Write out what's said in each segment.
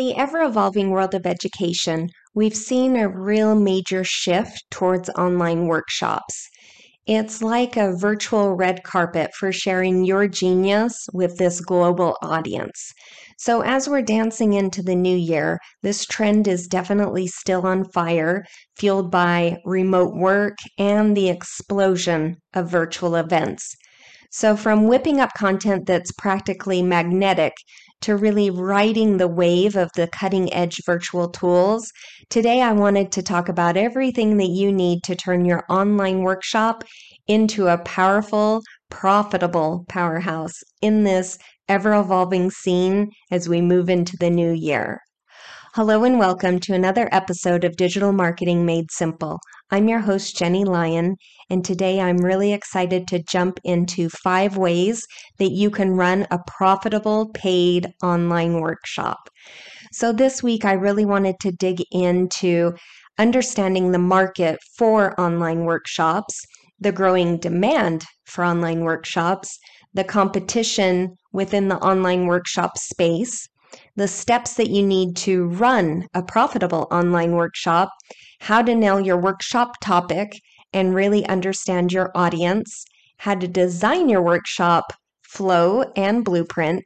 The ever evolving world of education, we've seen a real major shift towards online workshops. It's like a virtual red carpet for sharing your genius with this global audience. So, as we're dancing into the new year, this trend is definitely still on fire, fueled by remote work and the explosion of virtual events. So, from whipping up content that's practically magnetic to really riding the wave of the cutting edge virtual tools, today I wanted to talk about everything that you need to turn your online workshop into a powerful, profitable powerhouse in this ever evolving scene as we move into the new year. Hello and welcome to another episode of Digital Marketing Made Simple. I'm your host, Jennie Lyon, and today I'm really excited to jump into five ways that you can run a profitable paid online workshop. So, this week I really wanted to dig into understanding the market for online workshops, the growing demand for online workshops, the competition within the online workshop space the steps that you need to run a profitable online workshop, how to nail your workshop topic and really understand your audience, how to design your workshop flow and blueprint,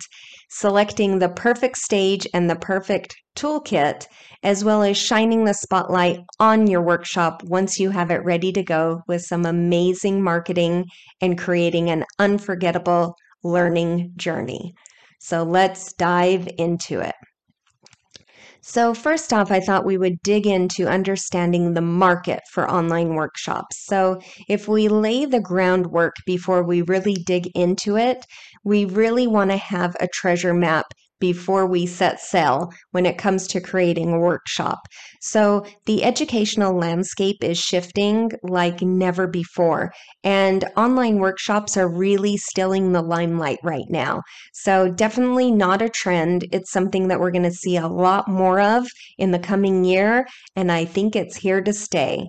selecting the perfect stage and the perfect toolkit, as well as shining the spotlight on your workshop once you have it ready to go with some amazing marketing and creating an unforgettable learning journey. So let's dive into it. So, first off, I thought we would dig into understanding the market for online workshops. So, if we lay the groundwork before we really dig into it, we really want to have a treasure map before we set sail when it comes to creating a workshop. So the educational landscape is shifting like never before, and online workshops are really stilling the limelight right now. So definitely not a trend. It's something that we're going to see a lot more of in the coming year, and I think it's here to stay.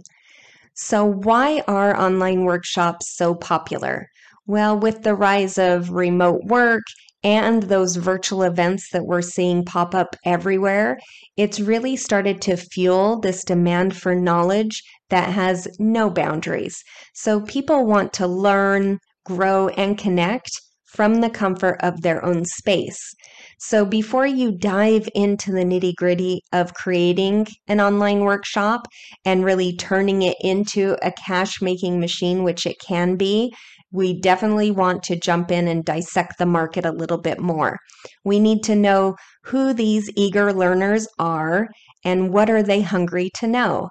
So, why are online workshops so popular? Well, with the rise of remote work and those virtual events that we're seeing pop up everywhere, it's really started to fuel this demand for knowledge that has no boundaries. So people want to learn, grow, and connect from the comfort of their own space. So before you dive into the nitty gritty of creating an online workshop and really turning it into a cash making machine, which it can be, we definitely want to jump in and dissect the market a little bit more. We need to know who these eager learners are and what are they hungry to know.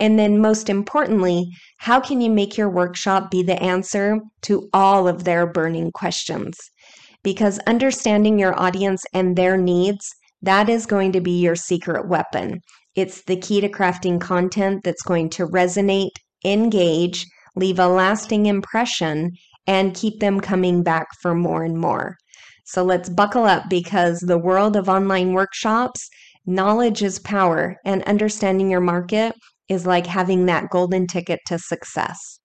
And then, most importantly, how can you make your workshop be the answer to all of their burning questions? Because understanding your audience and their needs, that is going to be your secret weapon. It's the key to crafting content that's going to resonate, engage, leave a lasting impression, and keep them coming back for more and more. So let's buckle up because the world of online workshops, knowledge is power, and understanding your market is like having that golden ticket to success.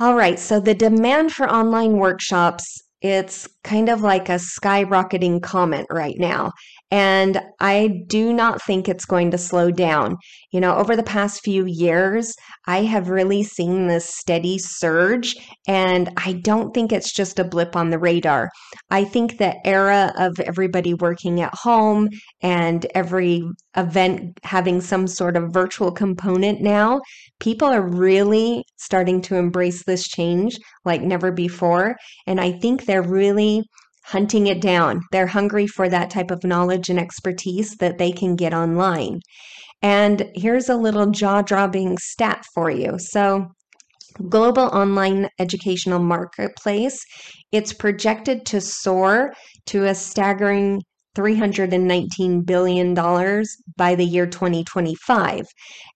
All right, so the demand for online workshops, it's kind of like a skyrocketing comment right now. And I do not think it's going to slow down. You know, over the past few years, I have really seen this steady surge, and I don't think it's just a blip on the radar. I think the era of everybody working at home and every event having some sort of virtual component now, people are really starting to embrace this change like never before. And I think they're really hunting it down. They're hungry for that type of knowledge and expertise that they can get online. And here's a little jaw dropping stat for you. So, global online educational marketplace, it's projected to soar to a staggering $319 billion by the year 2025.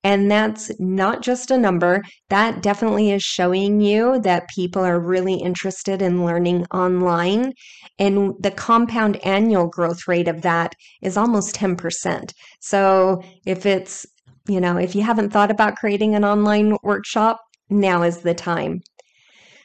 And that's not just a number, that definitely is showing you that people are really interested in learning online. And the compound annual growth rate of that is almost 10%. So if it's, you know, if you haven't thought about creating an online workshop, now is the time.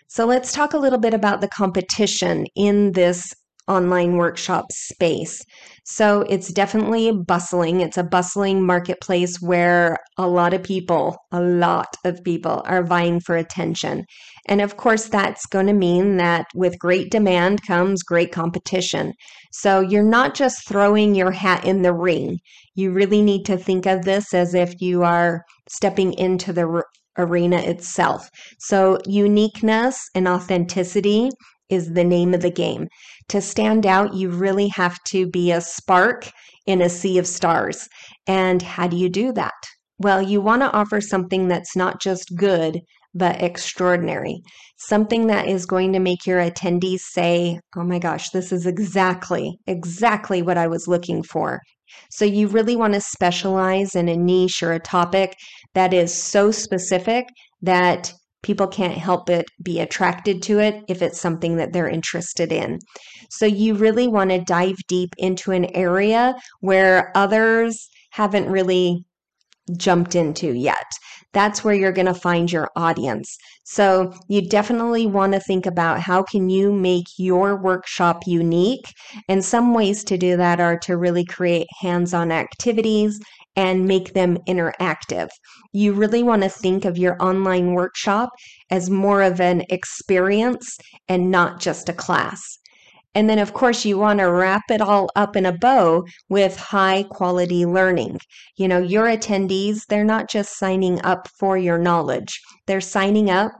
So let's talk a little bit about the competition in this online workshop space. So it's definitely bustling. It's a bustling marketplace where a lot of people, a lot of people are vying for attention. And of course, that's going to mean that with great demand comes great competition. So you're not just throwing your hat in the ring. You really need to think of this as if you are stepping into the r- arena itself. So uniqueness and authenticity is the name of the game. To stand out, you really have to be a spark in a sea of stars. And how do you do that? Well, you want to offer something that's not just good, but extraordinary. Something that is going to make your attendees say, oh my gosh, this is exactly, exactly what I was looking for. So you really want to specialize in a niche or a topic that is so specific that people can't help but be attracted to it if it's something that they're interested in. So you really want to dive deep into an area where others haven't really jumped into yet. That's where you're going to find your audience. So you definitely want to think about how can you make your workshop unique? And some ways to do that are to really create hands-on activities and make them interactive. You really want to think of your online workshop as more of an experience and not just a class. And then, of course, you want to wrap it all up in a bow with high quality learning. You know, your attendees, they're not just signing up for your knowledge, they're signing up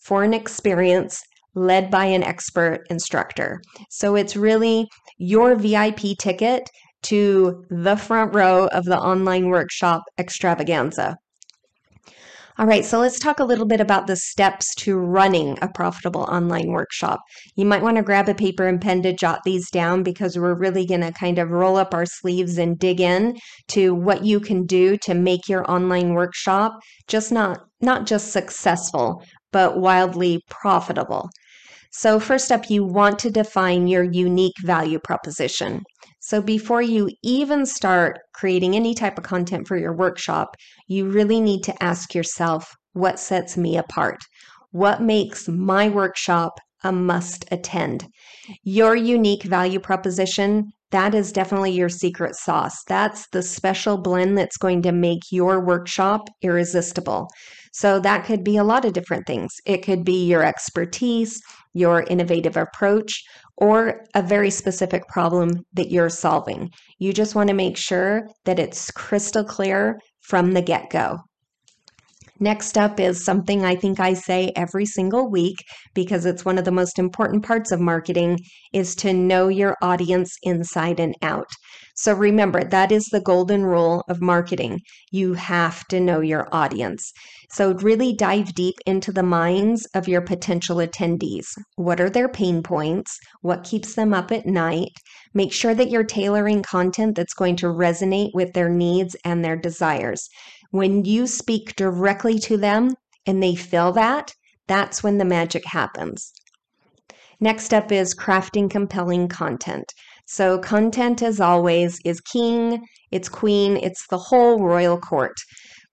for an experience led by an expert instructor. So it's really your VIP ticket to the front row of the online workshop extravaganza. All right, so let's talk a little bit about the steps to running a profitable online workshop. You might want to grab a paper and pen to jot these down because we're really going to kind of roll up our sleeves and dig in to what you can do to make your online workshop just not not just successful, but wildly profitable. So, first up, you want to define your unique value proposition. So, before you even start creating any type of content for your workshop, you really need to ask yourself what sets me apart? What makes my workshop a must attend? Your unique value proposition, that is definitely your secret sauce. That's the special blend that's going to make your workshop irresistible. So, that could be a lot of different things. It could be your expertise, your innovative approach, or a very specific problem that you're solving. You just want to make sure that it's crystal clear from the get go. Next up is something I think I say every single week because it's one of the most important parts of marketing is to know your audience inside and out. So remember, that is the golden rule of marketing. You have to know your audience. So really dive deep into the minds of your potential attendees. What are their pain points? What keeps them up at night? Make sure that you're tailoring content that's going to resonate with their needs and their desires. When you speak directly to them and they feel that, that's when the magic happens. Next up is crafting compelling content. So, content, as always, is king, it's queen, it's the whole royal court.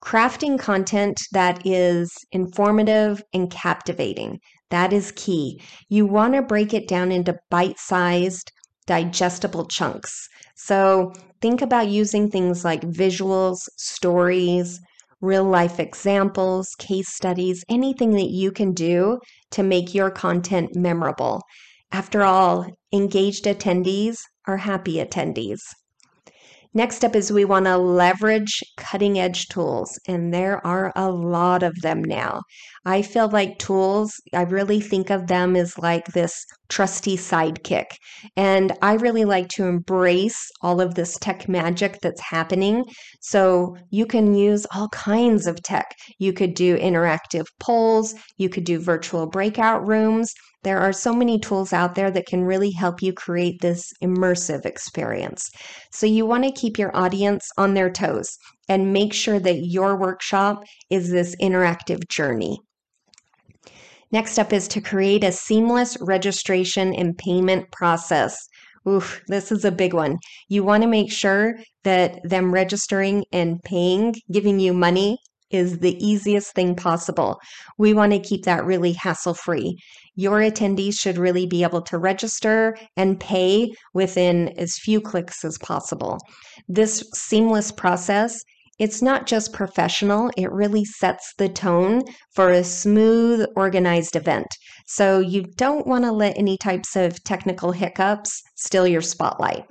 Crafting content that is informative and captivating. That is key. You want to break it down into bite sized, digestible chunks. So think about using things like visuals, stories, real life examples, case studies, anything that you can do to make your content memorable. After all, engaged attendees are happy attendees. Next up is we want to leverage cutting edge tools, and there are a lot of them now. I feel like tools, I really think of them as like this trusty sidekick. And I really like to embrace all of this tech magic that's happening. So you can use all kinds of tech. You could do interactive polls, you could do virtual breakout rooms. There are so many tools out there that can really help you create this immersive experience. So you want to keep your audience on their toes and make sure that your workshop is this interactive journey. Next up is to create a seamless registration and payment process. Oof, this is a big one. You want to make sure that them registering and paying, giving you money is the easiest thing possible. We want to keep that really hassle free. Your attendees should really be able to register and pay within as few clicks as possible. This seamless process it's not just professional, it really sets the tone for a smooth, organized event. So you don't want to let any types of technical hiccups steal your spotlight.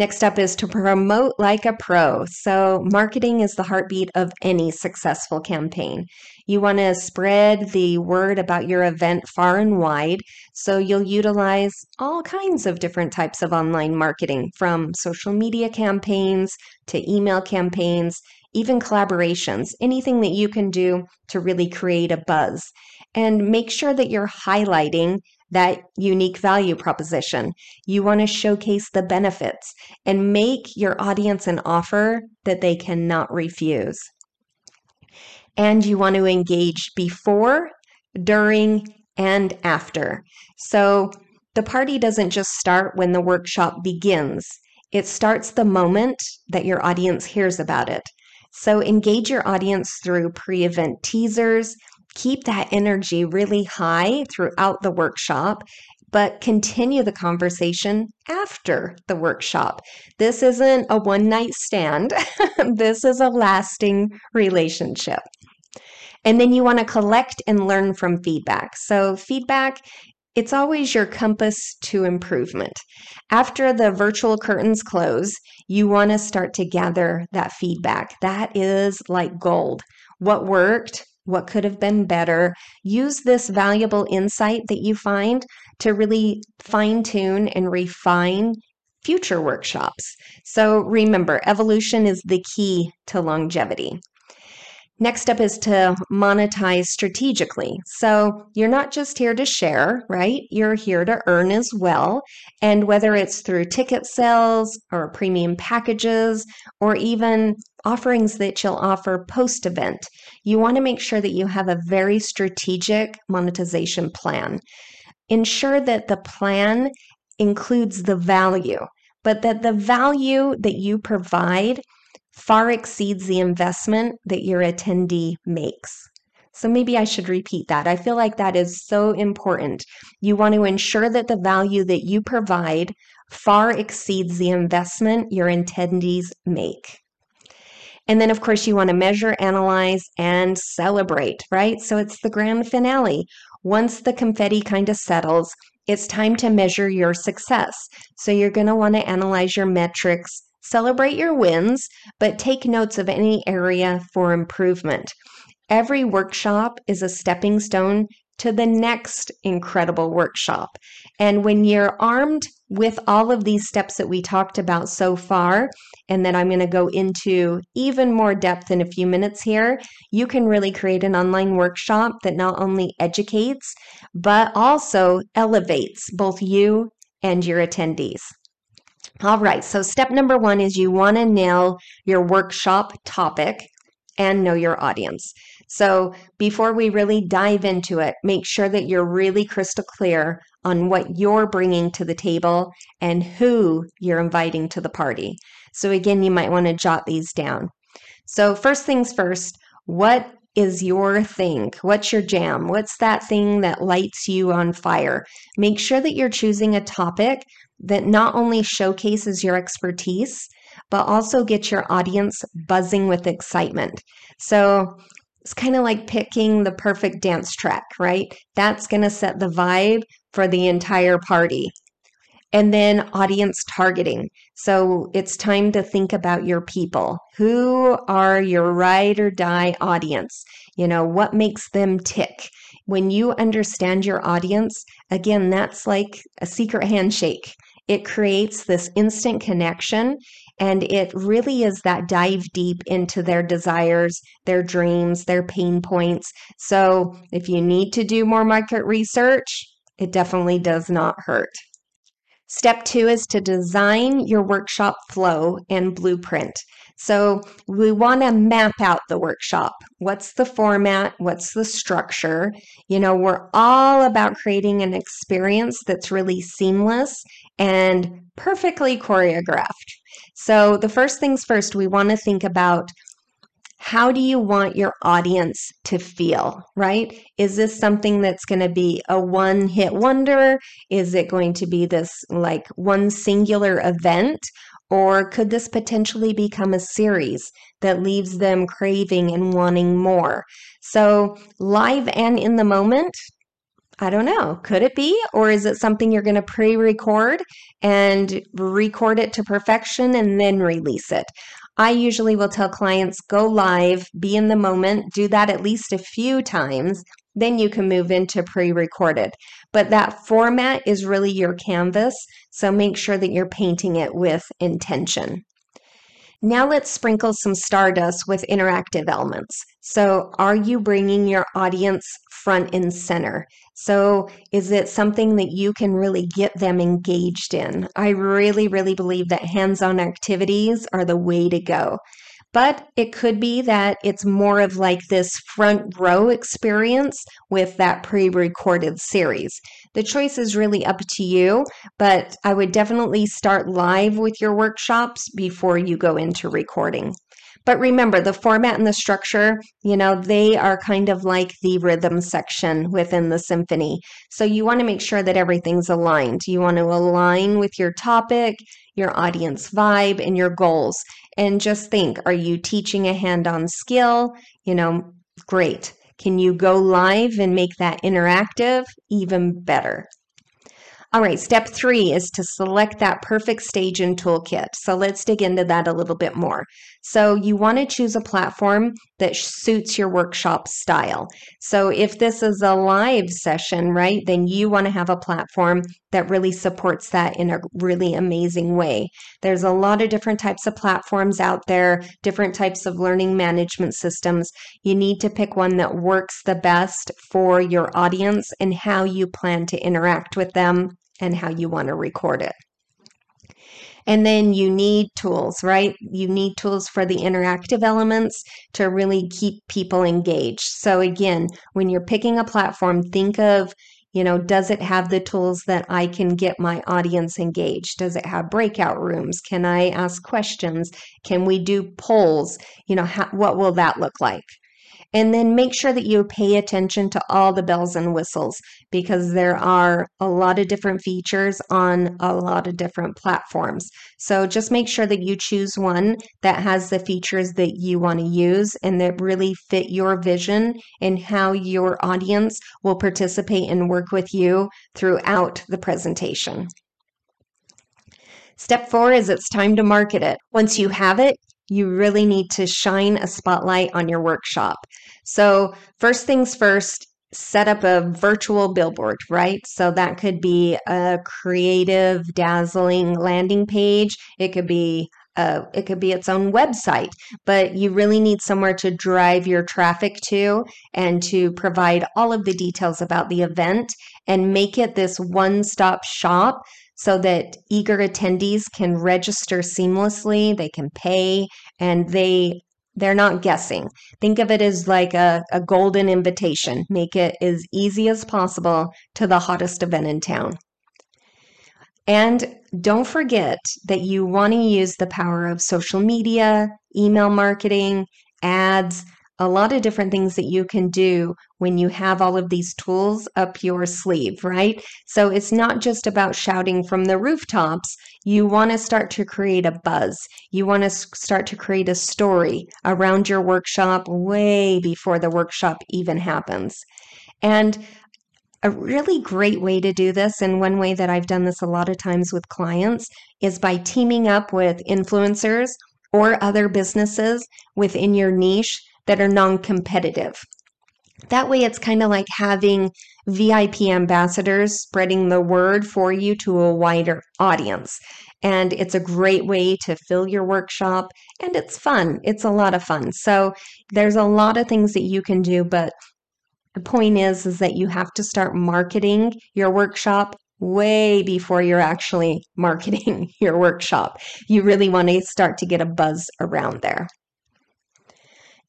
Next up is to promote like a pro. So, marketing is the heartbeat of any successful campaign. You want to spread the word about your event far and wide. So, you'll utilize all kinds of different types of online marketing from social media campaigns to email campaigns, even collaborations, anything that you can do to really create a buzz. And make sure that you're highlighting that unique value proposition. You want to showcase the benefits and make your audience an offer that they cannot refuse. And you want to engage before, during, and after. So the party doesn't just start when the workshop begins, it starts the moment that your audience hears about it. So engage your audience through pre event teasers, keep that energy really high throughout the workshop, but continue the conversation after the workshop. This isn't a one night stand, this is a lasting relationship. And then you want to collect and learn from feedback. So, feedback it's always your compass to improvement. After the virtual curtains close, you want to start to gather that feedback. That is like gold. What worked? What could have been better. Use this valuable insight that you find to really fine tune and refine future workshops. So remember, evolution is the key to longevity. Next up is to monetize strategically. So you're not just here to share, right? You're here to earn as well. And whether it's through ticket sales or premium packages or even offerings that you'll offer post event, you want to make sure that you have a very strategic monetization plan. Ensure that the plan includes the value, but that the value that you provide far exceeds the investment that your attendee makes. So maybe I should repeat that. I feel like that is so important. You want to ensure that the value that you provide far exceeds the investment your attendees make. And then, of course, you want to measure, analyze, and celebrate, right? So it's the grand finale. Once the confetti kind of settles, it's time to measure your success. So you're going to want to analyze your metrics, Celebrate your wins, but take notes of any area for improvement. Every workshop is a stepping stone to the next incredible workshop. And when you're armed with all of these steps that we talked about so far, and that I'm going to go into even more depth in a few minutes here, you can really create an online workshop that not only educates, but also elevates both you and your attendees. All right, so step number one is you want to nail your workshop topic and know your audience. So before we really dive into it, make sure that you're really crystal clear on what you're bringing to the table and who you're inviting to the party. So again, you might want to jot these down. So first things first, what is your thing? What's your jam? What's that thing that lights you on fire? Make sure that you're choosing a topic that not only showcases your expertise, but also gets your audience buzzing with excitement. So it's kind of like picking the perfect dance track, right? That's going to set the vibe for the entire party. And then audience targeting. So it's time to think about your people. Who are your ride or die audience? You know, what makes them tick? When you understand your audience, again, that's like a secret handshake. It creates this instant connection and it really is that dive deep into their desires, their dreams, their pain points. So if you need to do more market research, it definitely does not hurt. Step two is to design your workshop flow and blueprint. So we want to map out the workshop. What's the format? What's the structure? You know, we're all about creating an experience that's really seamless and perfectly choreographed. So, the first things first, we want to think about how do you want your audience to feel, right? Is this something that's going to be a one hit wonder? Is it going to be this like one singular event? Or could this potentially become a series that leaves them craving and wanting more? So, live and in the moment, I don't know. Could it be? Or is it something you're going to pre record and record it to perfection and then release it? I usually will tell clients go live, be in the moment, do that at least a few times. Then you can move into pre recorded. But that format is really your canvas. So make sure that you're painting it with intention. Now let's sprinkle some stardust with interactive elements. So, are you bringing your audience front and center? So, is it something that you can really get them engaged in? I really, really believe that hands on activities are the way to go. But it could be that it's more of like this front row experience with that pre recorded series. The choice is really up to you, but I would definitely start live with your workshops before you go into recording. But remember, the format and the structure, you know, they are kind of like the rhythm section within the symphony. So you want to make sure that everything's aligned. You want to align with your topic, your audience vibe, and your goals. And just think are you teaching a hand on skill? You know, great. Can you go live and make that interactive? Even better. All right, step three is to select that perfect stage and toolkit. So let's dig into that a little bit more. So you want to choose a platform that suits your workshop style. So if this is a live session, right, then you want to have a platform that really supports that in a really amazing way. There's a lot of different types of platforms out there, different types of learning management systems. You need to pick one that works the best for your audience and how you plan to interact with them and how you want to record it. And then you need tools, right? You need tools for the interactive elements to really keep people engaged. So, again, when you're picking a platform, think of you know, does it have the tools that I can get my audience engaged? Does it have breakout rooms? Can I ask questions? Can we do polls? You know, how, what will that look like? And then make sure that you pay attention to all the bells and whistles because there are a lot of different features on a lot of different platforms. So just make sure that you choose one that has the features that you want to use and that really fit your vision and how your audience will participate and work with you throughout the presentation. Step four is it's time to market it. Once you have it, you really need to shine a spotlight on your workshop. So, first things first, set up a virtual billboard, right? So that could be a creative, dazzling landing page. It could be uh, it could be its own website, but you really need somewhere to drive your traffic to and to provide all of the details about the event and make it this one stop shop so that eager attendees can register seamlessly, they can pay, and they they're not guessing. Think of it as like a, a golden invitation. Make it as easy as possible to the hottest event in town. And don't forget that you want to use the power of social media, email marketing, ads, a lot of different things that you can do when you have all of these tools up your sleeve, right? So it's not just about shouting from the rooftops. You want to start to create a buzz. You want to start to create a story around your workshop way before the workshop even happens. And a really great way to do this, and one way that I've done this a lot of times with clients, is by teaming up with influencers or other businesses within your niche that are non competitive. That way, it's kind of like having VIP ambassadors spreading the word for you to a wider audience. And it's a great way to fill your workshop, and it's fun. It's a lot of fun. So, there's a lot of things that you can do, but the point is is that you have to start marketing your workshop way before you're actually marketing your workshop. You really want to start to get a buzz around there.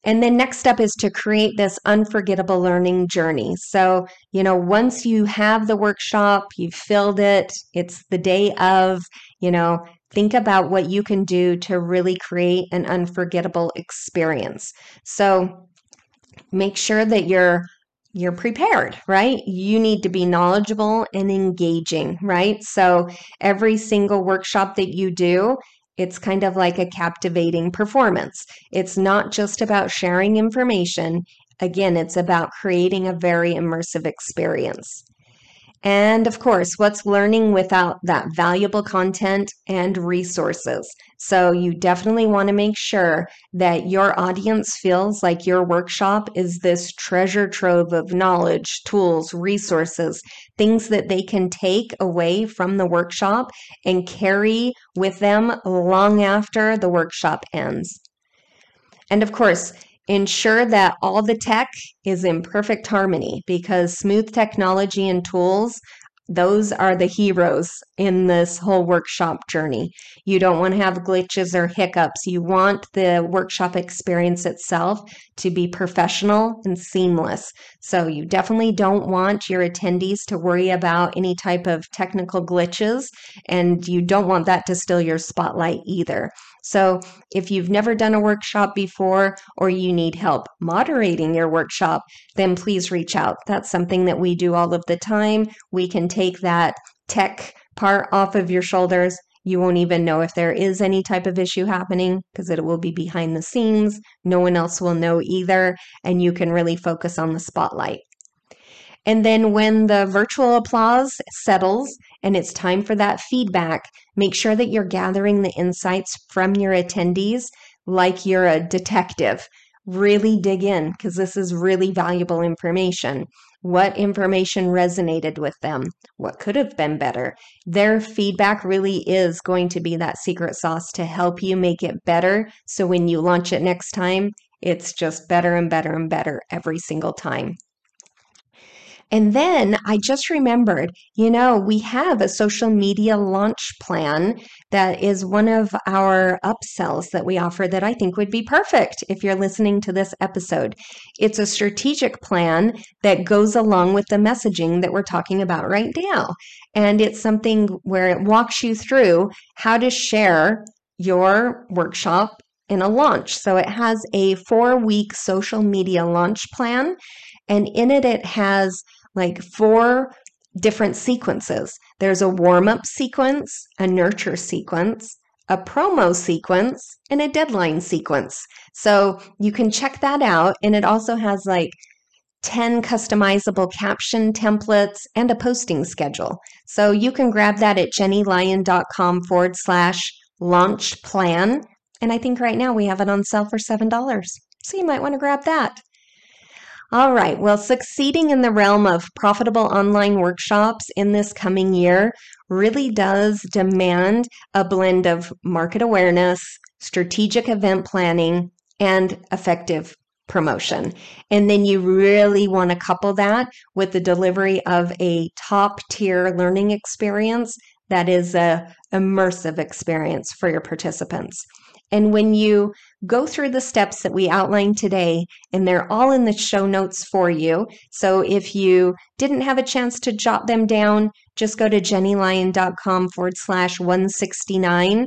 And then next step is to create this unforgettable learning journey. So, you know, once you have the workshop, you've filled it, it's the day of, you know, think about what you can do to really create an unforgettable experience. So, make sure that you're you're prepared, right? You need to be knowledgeable and engaging, right? So every single workshop that you do, it's kind of like a captivating performance. It's not just about sharing information. Again, it's about creating a very immersive experience. And of course, what's learning without that valuable content and resources? So, you definitely want to make sure that your audience feels like your workshop is this treasure trove of knowledge, tools, resources, things that they can take away from the workshop and carry with them long after the workshop ends. And of course, Ensure that all the tech is in perfect harmony because smooth technology and tools those are the heroes in this whole workshop journey. You don't want to have glitches or hiccups. You want the workshop experience itself to be professional and seamless. So, you definitely don't want your attendees to worry about any type of technical glitches, and you don't want that to steal your spotlight either. So, if you've never done a workshop before or you need help moderating your workshop, then please reach out. That's something that we do all of the time. We can take that tech part off of your shoulders. You won't even know if there is any type of issue happening because it will be behind the scenes. No one else will know either, and you can really focus on the spotlight. And then when the virtual applause settles and it's time for that feedback, make sure that you're gathering the insights from your attendees like you're a detective. Really dig in because this is really valuable information. What information resonated with them? What could have been better? Their feedback really is going to be that secret sauce to help you make it better. So when you launch it next time, it's just better and better and better every single time. And then I just remembered, you know, we have a social media launch plan that is one of our upsells that we offer that I think would be perfect if you're listening to this episode. It's a strategic plan that goes along with the messaging that we're talking about right now. And it's something where it walks you through how to share your workshop in a launch. So it has a four week social media launch plan. And in it, it has like four different sequences. There's a warm up sequence, a nurture sequence, a promo sequence, and a deadline sequence. So you can check that out. And it also has like 10 customizable caption templates and a posting schedule. So you can grab that at jennielyon.com forward slash launch plan. And I think right now we have it on sale for $7. So you might want to grab that. All right. Well, succeeding in the realm of profitable online workshops in this coming year really does demand a blend of market awareness, strategic event planning, and effective promotion. And then you really want to couple that with the delivery of a top tier learning experience that is a immersive experience for your participants. And when you go through the steps that we outlined today, and they're all in the show notes for you. So if you didn't have a chance to jot them down, just go to jennielyon.com forward slash 169.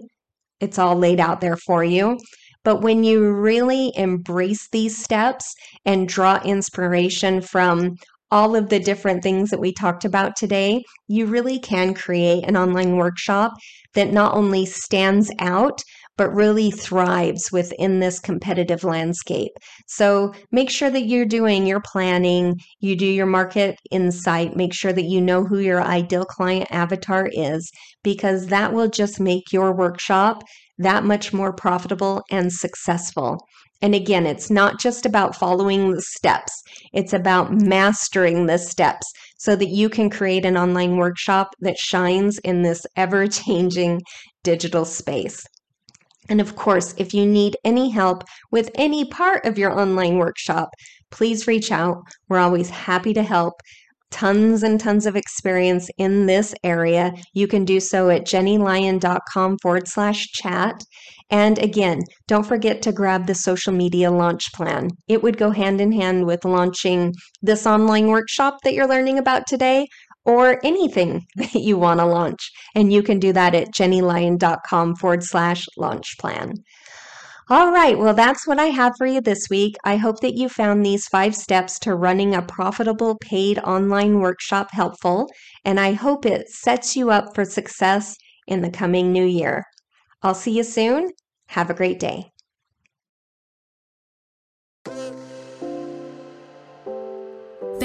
It's all laid out there for you. But when you really embrace these steps and draw inspiration from all of the different things that we talked about today, you really can create an online workshop that not only stands out, but really thrives within this competitive landscape. So make sure that you're doing your planning, you do your market insight, make sure that you know who your ideal client avatar is, because that will just make your workshop that much more profitable and successful. And again, it's not just about following the steps, it's about mastering the steps so that you can create an online workshop that shines in this ever changing digital space. And of course, if you need any help with any part of your online workshop, please reach out. We're always happy to help. Tons and tons of experience in this area. You can do so at jennielyon.com forward slash chat. And again, don't forget to grab the social media launch plan. It would go hand in hand with launching this online workshop that you're learning about today or anything that you want to launch. And you can do that at jennielyon.com forward slash launch plan. All right, well, that's what I have for you this week. I hope that you found these five steps to running a profitable paid online workshop helpful, and I hope it sets you up for success in the coming new year. I'll see you soon. Have a great day.